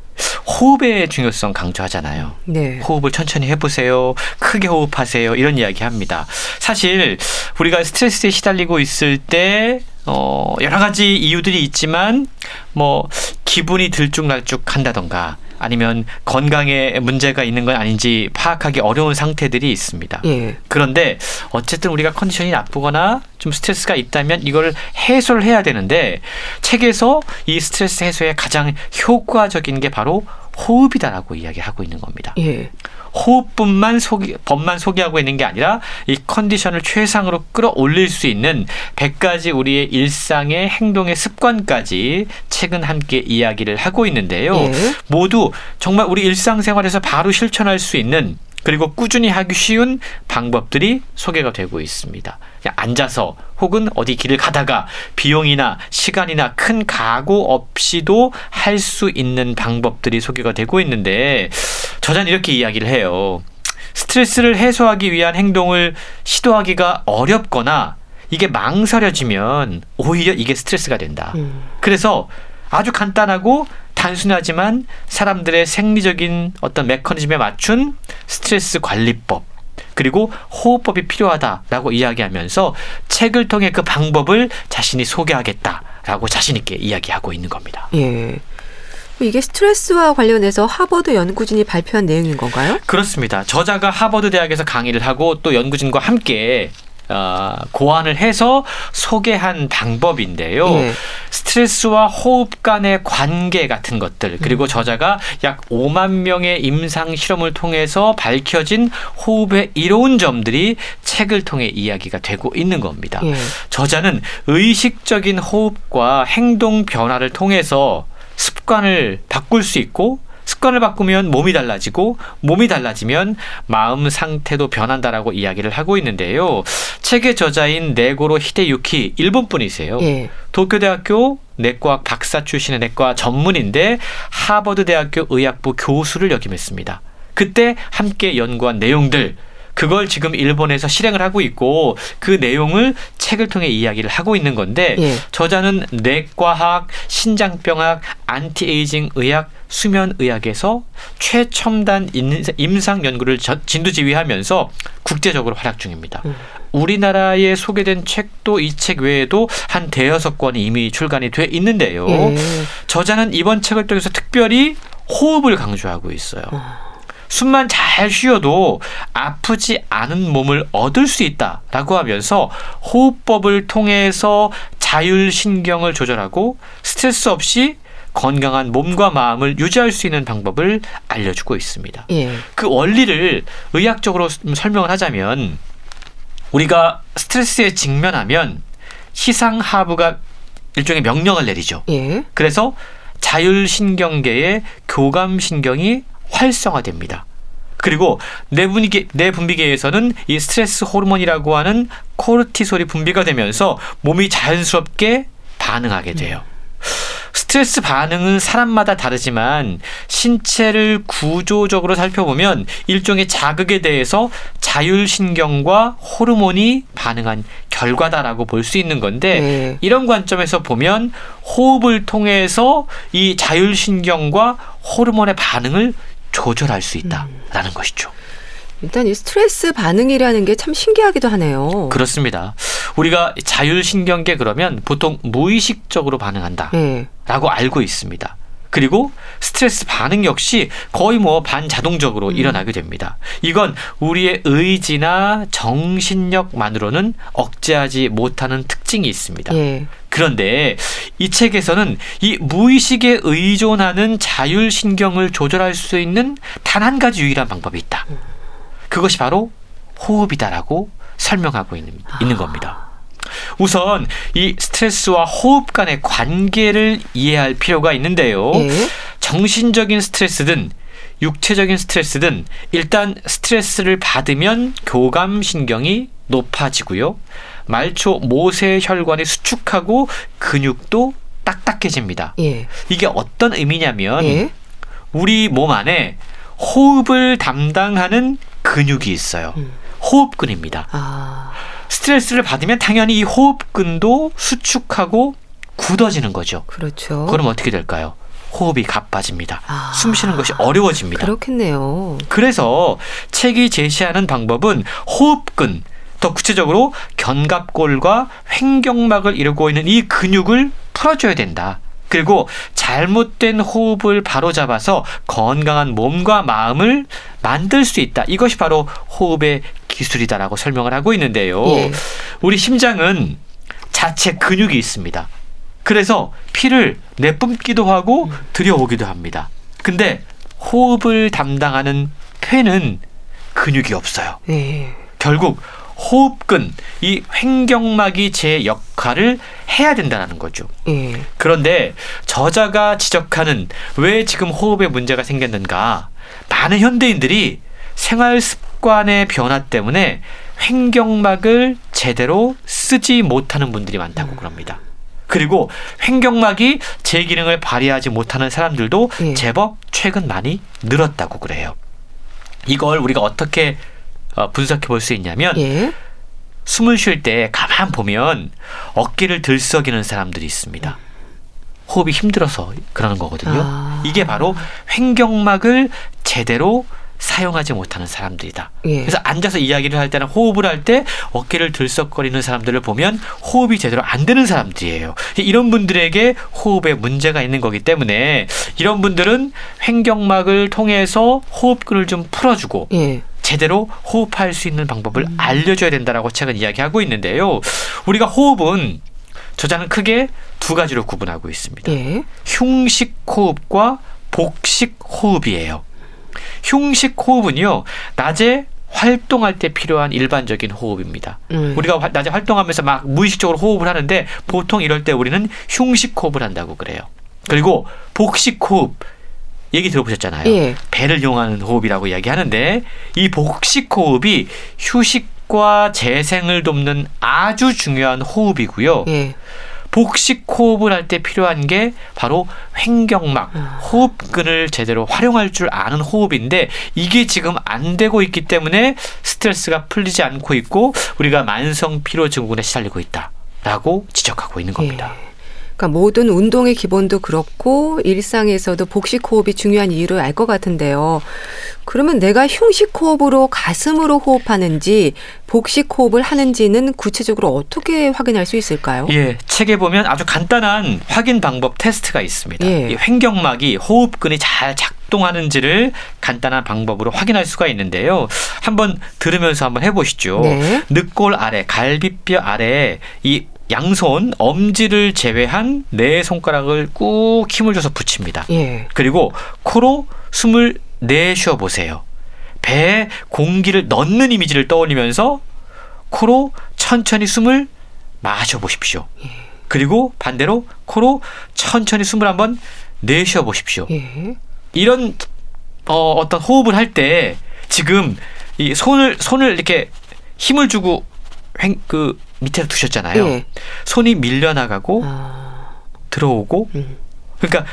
호흡의 중요성 강조하잖아요. 네. 호흡을 천천히 해보세요. 크게 호흡하세요. 이런 이야기 합니다. 사실 우리가 스트레스에 시달리고 있을 때 어, 여러 가지 이유들이 있지만 뭐 기분이 들쭉날쭉 한다던가 아니면 건강에 문제가 있는 건 아닌지 파악하기 어려운 상태들이 있습니다. 예. 그런데 어쨌든 우리가 컨디션이 나쁘거나 좀 스트레스가 있다면 이걸 해소를 해야 되는데 책에서 이 스트레스 해소에 가장 효과적인 게 바로 호흡이다라고 이야기하고 있는 겁니다. 예. 호흡뿐만 소개, 법만 소개하고 있는 게 아니라 이 컨디션을 최상으로 끌어올릴 수 있는 100가지 우리의 일상의 행동의 습관까지 책은 함께 이야기를 하고 있는데요. 예. 모두 정말 우리 일상생활에서 바로 실천할 수 있는 그리고 꾸준히 하기 쉬운 방법들이 소개가 되고 있습니다. 앉아서 혹은 어디 길을 가다가 비용이나 시간이나 큰 각오 없이도 할 수 있는 방법들이 소개가 되고 있는데 저자는 이렇게 이야기를 해요. 스트레스를 해소하기 위한 행동을 시도하기가 어렵거나 이게 망설여지면 오히려 이게 스트레스가 된다. 음. 그래서 아주 간단하고 단순하지만 사람들의 생리적인 어떤 메커니즘에 맞춘 스트레스 관리법 그리고 호흡법이 필요하다라고 이야기하면서 책을 통해 그 방법을 자신이 소개하겠다라고 자신 있게 이야기하고 있는 겁니다. 예. 이게 스트레스와 관련해서 하버드 연구진이 발표한 내용인 건가요? 그렇습니다. 저자가 하버드 대학에서 강의를 하고 또 연구진과 함께 어, 고안을 해서 소개한 방법인데요. 예. 스트레스와 호흡 간의 관계 같은 것들 그리고 음. 저자가 약 5만 명의 임상 실험을 통해서 밝혀진 호흡의 이로운 점들이 책을 통해 이야기가 되고 있는 겁니다. 예. 저자는 의식적인 호흡과 행동 변화를 통해서 습관을 바꿀 수 있고 습관을 바꾸면 몸이 달라지고 몸이 달라지면 마음 상태도 변한다라고 이야기를 하고 있는데요. 책의 저자인 네고로 히데유키 일본 분이세요. 예. 도쿄대학교 내과학 박사 출신의 내과 전문인데 하버드 대학교 의학부 교수를 역임했습니다. 그때 함께 연구한 내용들 그걸 지금 일본에서 실행을 하고 있고 그 내용을 책을 통해 이야기를 하고 있는 건데 예. 저자는 내과학, 신장병학, 안티에이징 의학, 수면 의학에서 최첨단 임상 연구를 진두지휘하면서 국제적으로 활약 중입니다. 음. 우리나라에 소개된 책도 이 책 외에도 한 대여섯 권이 이미 출간이 돼 있는데요. 예. 저자는 이번 책을 통해서 특별히 호흡을 강조하고 있어요. 음. 숨만 잘 쉬어도 아프지 않은 몸을 얻을 수 있다라고 하면서 호흡법을 통해서 자율신경을 조절하고 스트레스 없이 건강한 몸과 마음을 유지할 수 있는 방법을 알려주고 있습니다. 예. 그 원리를 의학적으로 설명을 하자면 우리가 스트레스에 직면하면 시상하부가 일종의 명령을 내리죠. 예. 그래서 자율신경계의 교감신경이 활성화됩니다. 그리고 내 분비계, 내 분비계에서는 이 스트레스 호르몬이라고 하는 코르티솔이 분비가 되면서 몸이 자연스럽게 반응하게 돼요. 스트레스 반응은 사람마다 다르지만 신체를 구조적으로 살펴보면 일종의 자극에 대해서 자율신경과 호르몬이 반응한 결과다라고 볼 수 있는 건데 네. 이런 관점에서 보면 호흡을 통해서 이 자율신경과 호르몬의 반응을 조절할 수 있다라는 음. 것이죠. 일단 이 스트레스 반응이라는 게 참 신기하기도 하네요. 그렇습니다. 우리가 자율신경계 그러면 보통 무의식적으로 반응한다라고 네. 알고 있습니다. 그리고 스트레스 반응 역시 거의 뭐 반자동적으로 음. 일어나게 됩니다. 이건 우리의 의지나 정신력만으로는 억제하지 못하는 특징이 있습니다. 예. 그런데 이 책에서는 이 무의식에 의존하는 자율신경을 조절할 수 있는 단 한 가지 유일한 방법이 있다. 음. 그것이 바로 호흡이다라고 설명하고 있는, 있는 겁니다. 우선 이 스트레스와 호흡 간의 관계를 이해할 필요가 있는데요. 네. 정신적인 스트레스든 육체적인 스트레스든 일단 스트레스를 받으면 교감 신경이 높아지고요. 말초 모세 혈관이 수축하고 근육도 딱딱해집니다. 예. 이게 어떤 의미냐면 예. 우리 몸 안에 호흡을 담당하는 근육이 있어요. 음. 호흡근입니다. 아. 스트레스를 받으면 당연히 이 호흡근도 수축하고 굳어지는 거죠. 그렇죠. 그럼 어떻게 될까요? 호흡이 가빠집니다. 아, 숨 쉬는 것이 어려워집니다. 그렇겠네요. 그래서 책이 제시하는 방법은 호흡근, 더 구체적으로 견갑골과 횡격막을 이루고 있는 이 근육을 풀어줘야 된다. 그리고 잘못된 호흡을 바로잡아서 건강한 몸과 마음을 만들 수 있다. 이것이 바로 호흡의 기술이다라고 설명을 하고 있는데요. 예. 우리 심장은 자체 근육이 있습니다. 그래서 피를 내뿜기도 하고 들여오기도 합니다. 근데 호흡을 담당하는 폐는 근육이 없어요. 예. 결국 호흡근, 이 횡격막이 제 역할을 해야 된다는 거죠. 예. 그런데 저자가 지적하는 왜 지금 호흡에 문제가 생겼는가? 많은 현대인들이 생활 습 관의 변화 때문에 횡격막을 제대로 쓰지 못하는 분들이 많다고 음. 그럽니다. 그리고 횡격막이 제 기능을 발휘하지 못하는 사람들도 예. 제법 최근 많이 늘었다고 그래요. 이걸 우리가 어떻게 어, 분석해 볼 수 있냐면 예. 숨을 쉴 때 가만 보면 어깨를 들썩이는 사람들이 있습니다. 호흡이 힘들어서 그러는 거거든요. 아. 이게 바로 횡격막을 제대로 사용하지 못하는 사람들이다. 예. 그래서 앉아서 이야기를 할 때나 호흡을 할 때 어깨를 들썩거리는 사람들을 보면 호흡이 제대로 안 되는 사람들이에요. 이런 분들에게 호흡에 문제가 있는 거기 때문에 이런 분들은 횡격막을 통해서 호흡근을 좀 풀어주고 예. 제대로 호흡할 수 있는 방법을 음. 알려줘야 된다라고 책은 이야기하고 있는데요. 우리가 호흡은 저자는 크게 두 가지로 구분하고 있습니다. 예. 흉식 호흡과 복식 호흡이에요. 흉식 호흡은요, 낮에 활동할 때 필요한 일반적인 호흡입니다. 음. 우리가 낮에 활동하면서 막 무의식적으로 호흡을 하는데 보통 이럴 때 우리는 흉식 호흡을 한다고 그래요. 그리고 복식 호흡 얘기 들어보셨잖아요. 예. 배를 이용하는 호흡이라고 이야기하는데 이 복식 호흡이 휴식과 재생을 돕는 아주 중요한 호흡이고요. 예. 복식 호흡을 할 때 필요한 게 바로 횡격막, 아. 호흡근을 제대로 활용할 줄 아는 호흡인데 이게 지금 안 되고 있기 때문에 스트레스가 풀리지 않고 있고 우리가 만성 피로 증후군에 시달리고 있다 라고 지적하고 있는 겁니다. 예. 그러니까 모든 운동의 기본도 그렇고 일상에서도 복식 호흡이 중요한 이유를 알 것 같은데요. 그러면 내가 흉식 호흡으로 가슴으로 호흡하는지 복식 호흡을 하는지는 구체적으로 어떻게 확인할 수 있을까요? 예, 책에 보면 아주 간단한 확인 방법 테스트가 있습니다. 예. 이 횡격막이 호흡근이 잘 작동하는지를 간단한 방법으로 확인할 수가 있는데요. 한번 들으면서 한번 해보시죠. 네. 늑골 아래, 갈비뼈 아래에 이 양손 엄지를 제외한 네 손가락을 꾹 힘을 줘서 붙입니다. 예. 그리고 코로 숨을 내쉬어 보세요. 배에 공기를 넣는 이미지를 떠올리면서 코로 천천히 숨을 마셔 보십시오. 예. 그리고 반대로 코로 천천히 숨을 한번 내쉬어 보십시오. 예. 이런 어, 어떤 호흡을 할 때 지금 이 손을 손을 이렇게 힘을 주고 횡, 그 밑에 두셨잖아요. 예. 손이 밀려나가고 아... 들어오고 음. 그러니까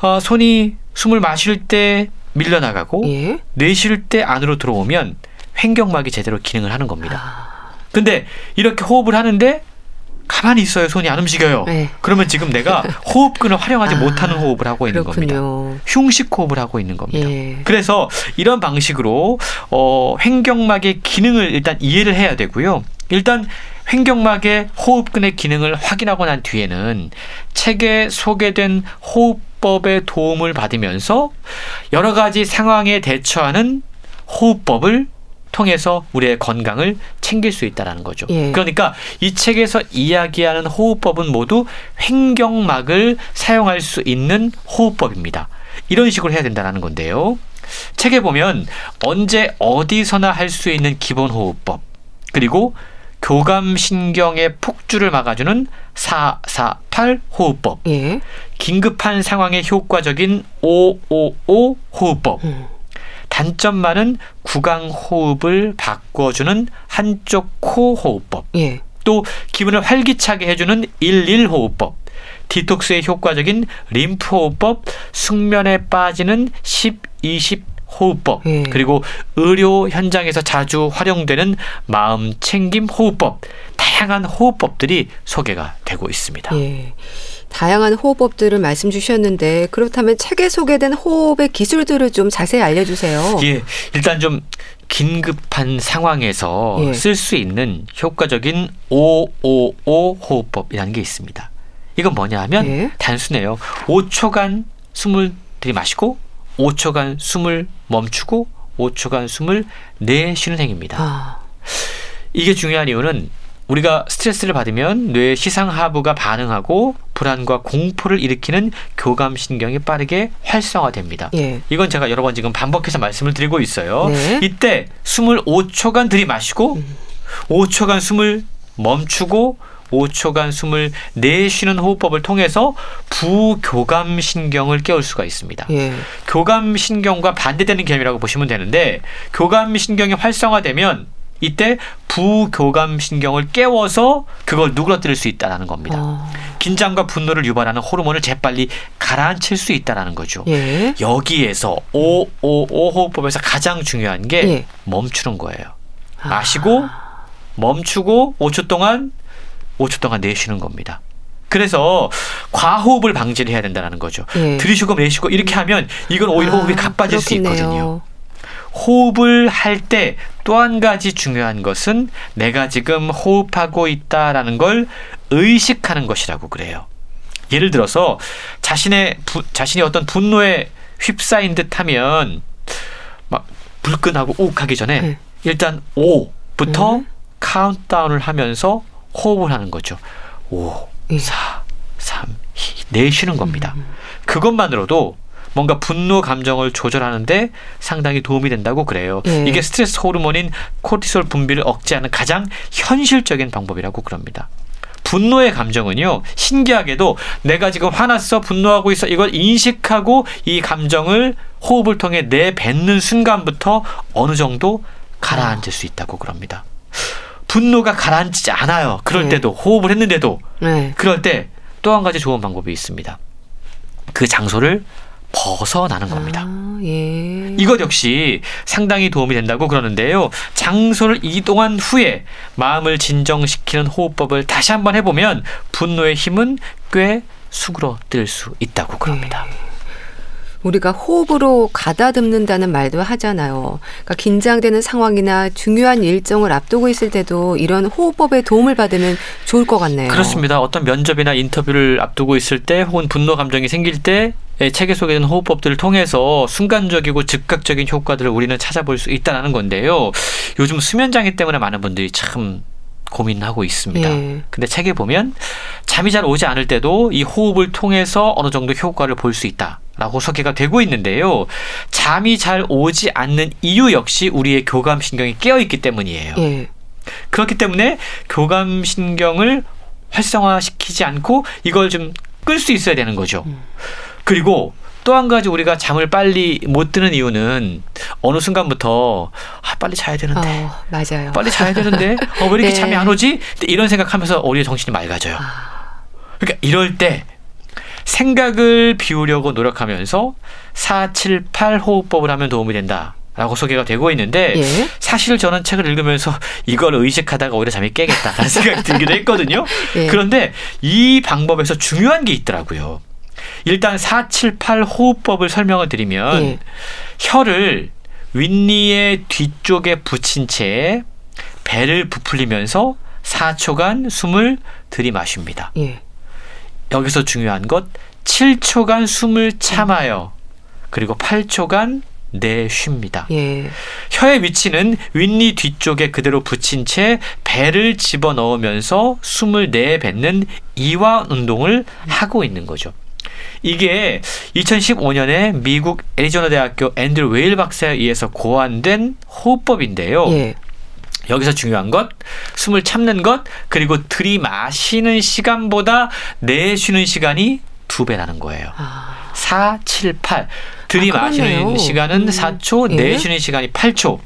어, 손이 숨을 마실 때 밀려나가고 예? 내쉴 때 안으로 들어오면 횡격막이 제대로 기능을 하는 겁니다. 아... 근데 이렇게 호흡을 하는데 가만히 있어요. 손이 안 움직여요. 네. 그러면 지금 내가 *laughs* 호흡근을 활용하지 아, 못하는 호흡을 하고 있는 그렇군요. 겁니다. 흉식 호흡을 하고 있는 겁니다. 예. 그래서 이런 방식으로 어, 횡격막의 기능을 일단 이해를 해야 되고요. 일단 횡격막의 호흡근의 기능을 확인하고 난 뒤에는 책에 소개된 호흡법의 도움을 받으면서 여러 가지 상황에 대처하는 호흡법을 통해서 우리의 건강을 챙길 수 있다라는 거죠. 예. 그러니까 이 책에서 이야기하는 호흡법은 모두 횡격막을 사용할 수 있는 호흡법입니다. 이런 식으로 해야 된다는 건데요. 책에 보면 언제 어디서나 할 수 있는 기본 호흡법 그리고 교감 신경의 폭주를 막아주는 448 호흡법, 예. 긴급한 상황에 효과적인 555 호흡법, 음. 단점 많은 구강 호흡을 바꿔주는 한쪽 코 호흡법, 예. 또 기분을 활기차게 해주는 11 호흡법, detox에 효과적인 림프 호흡법, 숙면에 빠지는 10, 20 호흡법 예. 그리고 의료 현장에서 자주 활용되는 마음 챙김 호흡법 다양한 호흡법들이 소개가 되고 있습니다. 예. 다양한 호흡법들을 말씀 주셨는데 그렇다면 책에 소개된 호흡의 기술들을 좀 자세히 알려주세요. 예, 일단 좀 긴급한 상황에서 예. 쓸수 있는 효과적인 555 호흡법이라는 게 있습니다. 이건 뭐냐 하면 예. 단순해요. 5초간 숨을 들이마시고 5초간 숨을 멈추고 5초간 숨을 내쉬는 행위입니다. 아. 이게 중요한 이유는 우리가 스트레스를 받으면 뇌 시상하부가 반응하고 불안과 공포를 일으키는 교감 신경이 빠르게 활성화됩니다. 예. 이건 제가 여러 번 지금 반복해서 말씀을 드리고 있어요. 네. 이때 숨을 5초간 들이마시고 음. 5초간 숨을 멈추고 5초간 숨을 내쉬는 호흡법을 통해서 부교감 신경을 깨울 수가 있습니다. 예. 교감 신경과 반대되는 개념이라고 보시면 되는데 교감 신경이 활성화되면 이때 부교감 신경을 깨워서 그걸 누그러뜨릴 수 있다라는 겁니다. 어. 긴장과 분노를 유발하는 호르몬을 재빨리 가라앉힐 수 있다라는 거죠. 예. 여기에서 555 호흡법에서 가장 중요한 게 예. 멈추는 거예요. 아. 마시고 멈추고 5초 동안 5초 동안 내쉬는 겁니다. 그래서 과호흡을 방지를 해야 된다는 거죠. 예. 들이쉬고 내쉬고 이렇게 하면 이건 오히려 아, 호흡이 가빠질 그렇겠네요. 수 있거든요. 호흡을 할 때 또 한 가지 중요한 것은 내가 지금 호흡하고 있다라는 걸 의식하는 것이라고 그래요. 예를 들어서 자신의 부, 자신이 어떤 분노에 휩싸인 듯하면 막 불끈하고 욱하기 전에 네. 일단 5부터 음. 카운트다운을 하면서 호흡을 하는 거죠. 5, 예. 4, 3, 2, 내쉬는 겁니다. 음. 그것만으로도 뭔가 분노 감정을 조절하는데 상당히 도움이 된다고 그래요. 예. 이게 스트레스 호르몬인 코티솔 분비를 억제하는 가장 현실적인 방법이라고 그럽니다. 분노의 감정은요, 신기하게도 내가 지금 화났어, 분노하고 있어, 이걸 인식하고 이 감정을 호흡을 통해 내뱉는 순간부터 어느 정도 가라앉을 수 있다고 그럽니다. 분노가 가라앉지 않아요. 그럴 네. 때도 호흡을 했는데도 네. 그럴 때 또 한 가지 좋은 방법이 있습니다. 그 장소를 벗어나는 겁니다. 아, 예. 이것 역시 상당히 도움이 된다고 그러는데요. 장소를 이동한 후에 마음을 진정시키는 호흡법을 다시 한번 해보면 분노의 힘은 꽤 수그러들 수 있다고 그럽니다. 예. 우리가 호흡으로 가다듬는다는 말도 하잖아요. 그러니까 긴장되는 상황이나 중요한 일정을 앞두고 있을 때도 이런 호흡법의 도움을 받으면 좋을 것 같네요. 그렇습니다. 어떤 면접이나 인터뷰를 앞두고 있을 때 혹은 분노 감정이 생길 때 책에 소개된 호흡법들을 통해서 순간적이고 즉각적인 효과들을 우리는 찾아볼 수 있다는 건데요. 요즘 수면 장애 때문에 많은 분들이 참 고민하고 있습니다. 예. 근데 책에 보면 잠이 잘 오지 않을 때도 이 호흡을 통해서 어느 정도 효과를 볼 수 있다. 라고 소개가 되고 있는데요. 잠이 잘 오지 않는 이유 역시 우리의 교감신경이 깨어있기 때문이에요. 예. 그렇기 때문에 교감신경을 활성화시키지 않고 이걸 좀 끌 수 있어야 되는 거죠. 음. 그리고 또 한 가지 우리가 잠을 빨리 못 드는 이유는 어느 순간부터 아, 빨리 자야 되는데. 어, 맞아요. 빨리 자야 되는데. 어, 왜 이렇게 *laughs* 네. 잠이 안 오지? 이런 생각하면서 우리의 정신이 맑아져요. 아. 그러니까 이럴 때 생각을 비우려고 노력하면서 4, 7, 8 호흡법을 하면 도움이 된다. 라고 소개가 되고 있는데 예? 사실 저는 책을 읽으면서 이걸 의식하다가 오히려 잠이 깨겠다라는 *laughs* 생각이 들기도 했거든요. 예. 그런데 이 방법에서 중요한 게 있더라고요. 일단 4, 7, 8 호흡법을 설명을 드리면 예. 혀를 윗니의 뒤쪽에 붙인 채 배를 부풀리면서 4초간 숨을 들이마십니다. 예. 여기서 중요한 것 7초간 숨을 참아요. 그리고 8초간 내쉽니다. 예. 혀의 위치는 윗니 뒤쪽에 그대로 붙인 채 배를 집어 넣으면서 숨을 내뱉는 이완 운동을 하고 있는 거죠. 이게 2015년에 미국 애리조나 대학교 앤드류 웨일 박사에 의해서 고안된 호흡법인데요. 예. 여기서 중요한 것, 숨을 참는 것, 그리고 들이마시는 시간보다 내쉬는 시간이 두 배라는 거예요. 아. 4, 7, 8. 들이마시는 아, 시간은 음. 4초, 예? 내쉬는 시간이 8초.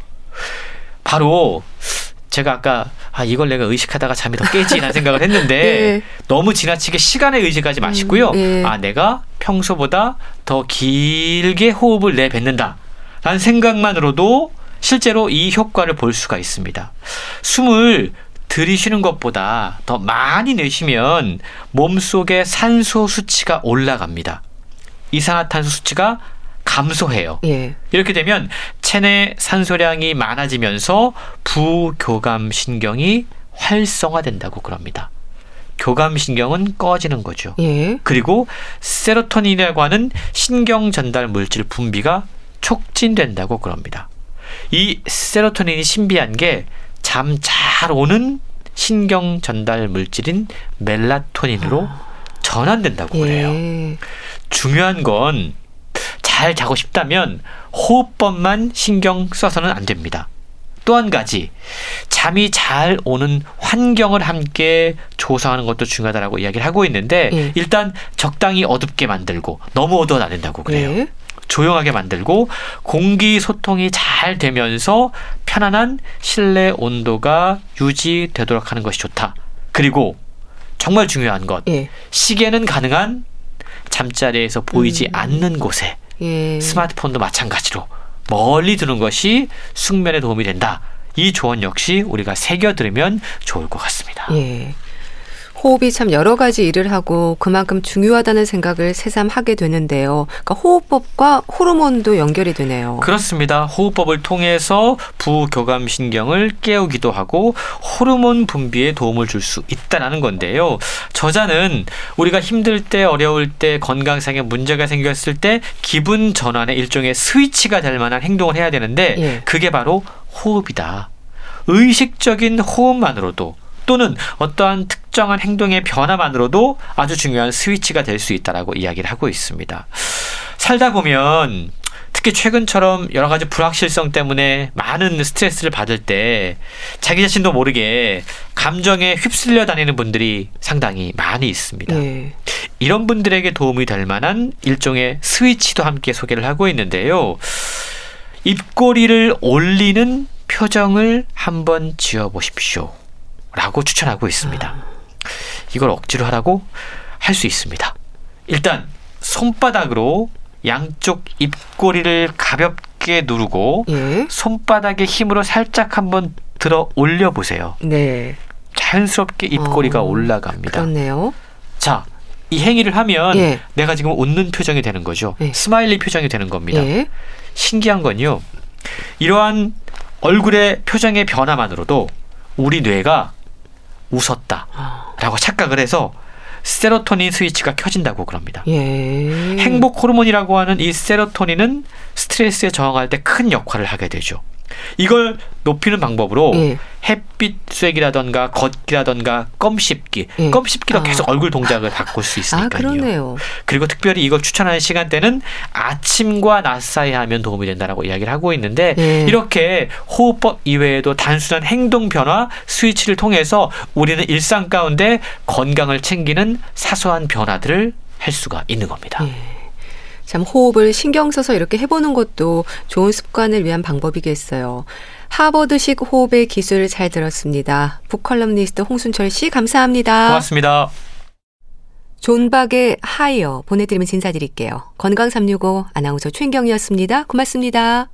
바로 제가 아까 아 이걸 내가 의식하다가 잠이 더 깨지라는 생각을 했는데 *laughs* 예. 너무 지나치게 시간에 의식하지 마시고요. 음, 예. 아 내가 평소보다 더 길게 호흡을 내뱉는다. 라는 생각만으로도 실제로 이 효과를 볼 수가 있습니다. 숨을 들이쉬는 것보다 더 많이 내쉬면 몸속의 산소 수치가 올라갑니다. 이산화탄소 수치가 감소해요. 예. 이렇게 되면 체내 산소량이 많아지면서 부교감 신경이 활성화된다고 그럽니다. 교감 신경은 꺼지는 거죠. 예. 그리고 세로토닌이라고 하는 신경 전달 물질 분비가 촉진된다고 그럽니다. 이 세로토닌이 신비한 게 잠 잘 오는 신경 전달 물질인 멜라토닌으로 아. 전환된다고 그래요. 예. 중요한 건 잘 자고 싶다면 호흡법만 신경 써서는 안 됩니다. 또 한 가지 잠이 잘 오는 환경을 함께 조성하는 것도 중요하다고 이야기를 하고 있는데 예. 일단 적당히 어둡게 만들고 너무 어두워도 안 된다고 그래요. 예. 조용하게 만들고 공기 소통이 잘 되면서 편안한 실내 온도가 유지되도록 하는 것이 좋다. 그리고 정말 중요한 것 예. 시계는 가능한 잠자리에서 보이지 음. 않는 곳에 예. 스마트폰도 마찬가지로 멀리 두는 것이 숙면에 도움이 된다. 이 조언 역시 우리가 새겨 들으면 좋을 것 같습니다. 예. 호흡이 참 여러 가지 일을 하고 그만큼 중요하다는 생각을 새삼 하게 되는데요. 그러니까 호흡법과 호르몬도 연결이 되네요. 그렇습니다. 호흡법을 통해서 부교감 신경을 깨우기도 하고 호르몬 분비에 도움을 줄 수 있다라는 건데요. 저자는 우리가 힘들 때 어려울 때 건강상의 문제가 생겼을 때 기분 전환의 일종의 스위치가 될 만한 행동을 해야 되는데 예. 그게 바로 호흡이다. 의식적인 호흡만으로도 또는 어떠한 특 정한 행동의 변화만으로도 아주 중요한 스위치가 될 수 있다라고 이야기를 하고 있습니다. 살다 보면 특히 최근처럼 여러 가지 불확실성 때문에 많은 스트레스를 받을 때 자기 자신도 모르게 감정에 휩쓸려 다니는 분들이 상당히 많이 있습니다. 네. 이런 분들에게 도움이 될 만한 일종의 스위치도 함께 소개를 하고 있는데요. 입꼬리를 올리는 표정을 한번 지어 보십시오. 라고 추천하고 있습니다. 이걸 억지로 하라고 할 수 있습니다. 일단 손바닥으로 양쪽 입꼬리를 가볍게 누르고 예? 손바닥의 힘으로 살짝 한번 들어 올려 보세요. 네. 자연스럽게 입꼬리가 어, 올라갑니다. 그렇네요. 자, 이 행위를 하면 예. 내가 지금 웃는 표정이 되는 거죠. 예. smiley 표정이 되는 겁니다. 예. 신기한 건요. 이러한 얼굴의 표정의 변화만으로도 우리 뇌가 웃었다라고 착각을 해서 세로토닌 스위치가 켜진다고 그럽니다. 예. 행복 호르몬이라고 하는 이 세로토닌은 스트레스에 저항할 때 큰 역할을 하게 되죠. 이걸 높이는 방법으로 예. 햇빛 쐐기라던가 걷기라던가 껌 씹기, 예. 껌 씹기로 아. 계속 얼굴 동작을 바꿀 수 있으니까요. 아, 그러네요. 그리고 특별히 이걸 추천하는 시간대는 아침과 낮 사이에 하면 도움이 된다라고 이야기를 하고 있는데 예. 이렇게 호흡법 이외에도 단순한 행동 변화 스위치를 통해서 우리는 일상 가운데 건강을 챙기는 사소한 변화들을 할 수가 있는 겁니다. 예. 참 호흡을 신경 써서 이렇게 해보는 것도 좋은 습관을 위한 방법이겠어요. 하버드식 호흡의 기술을 잘 들었습니다. 북컬럼니스트 홍순철 씨 감사합니다. 고맙습니다. 존박의 하이어 보내드리면서 인사드릴게요. 건강365 아나운서 최인경이었습니다. 고맙습니다.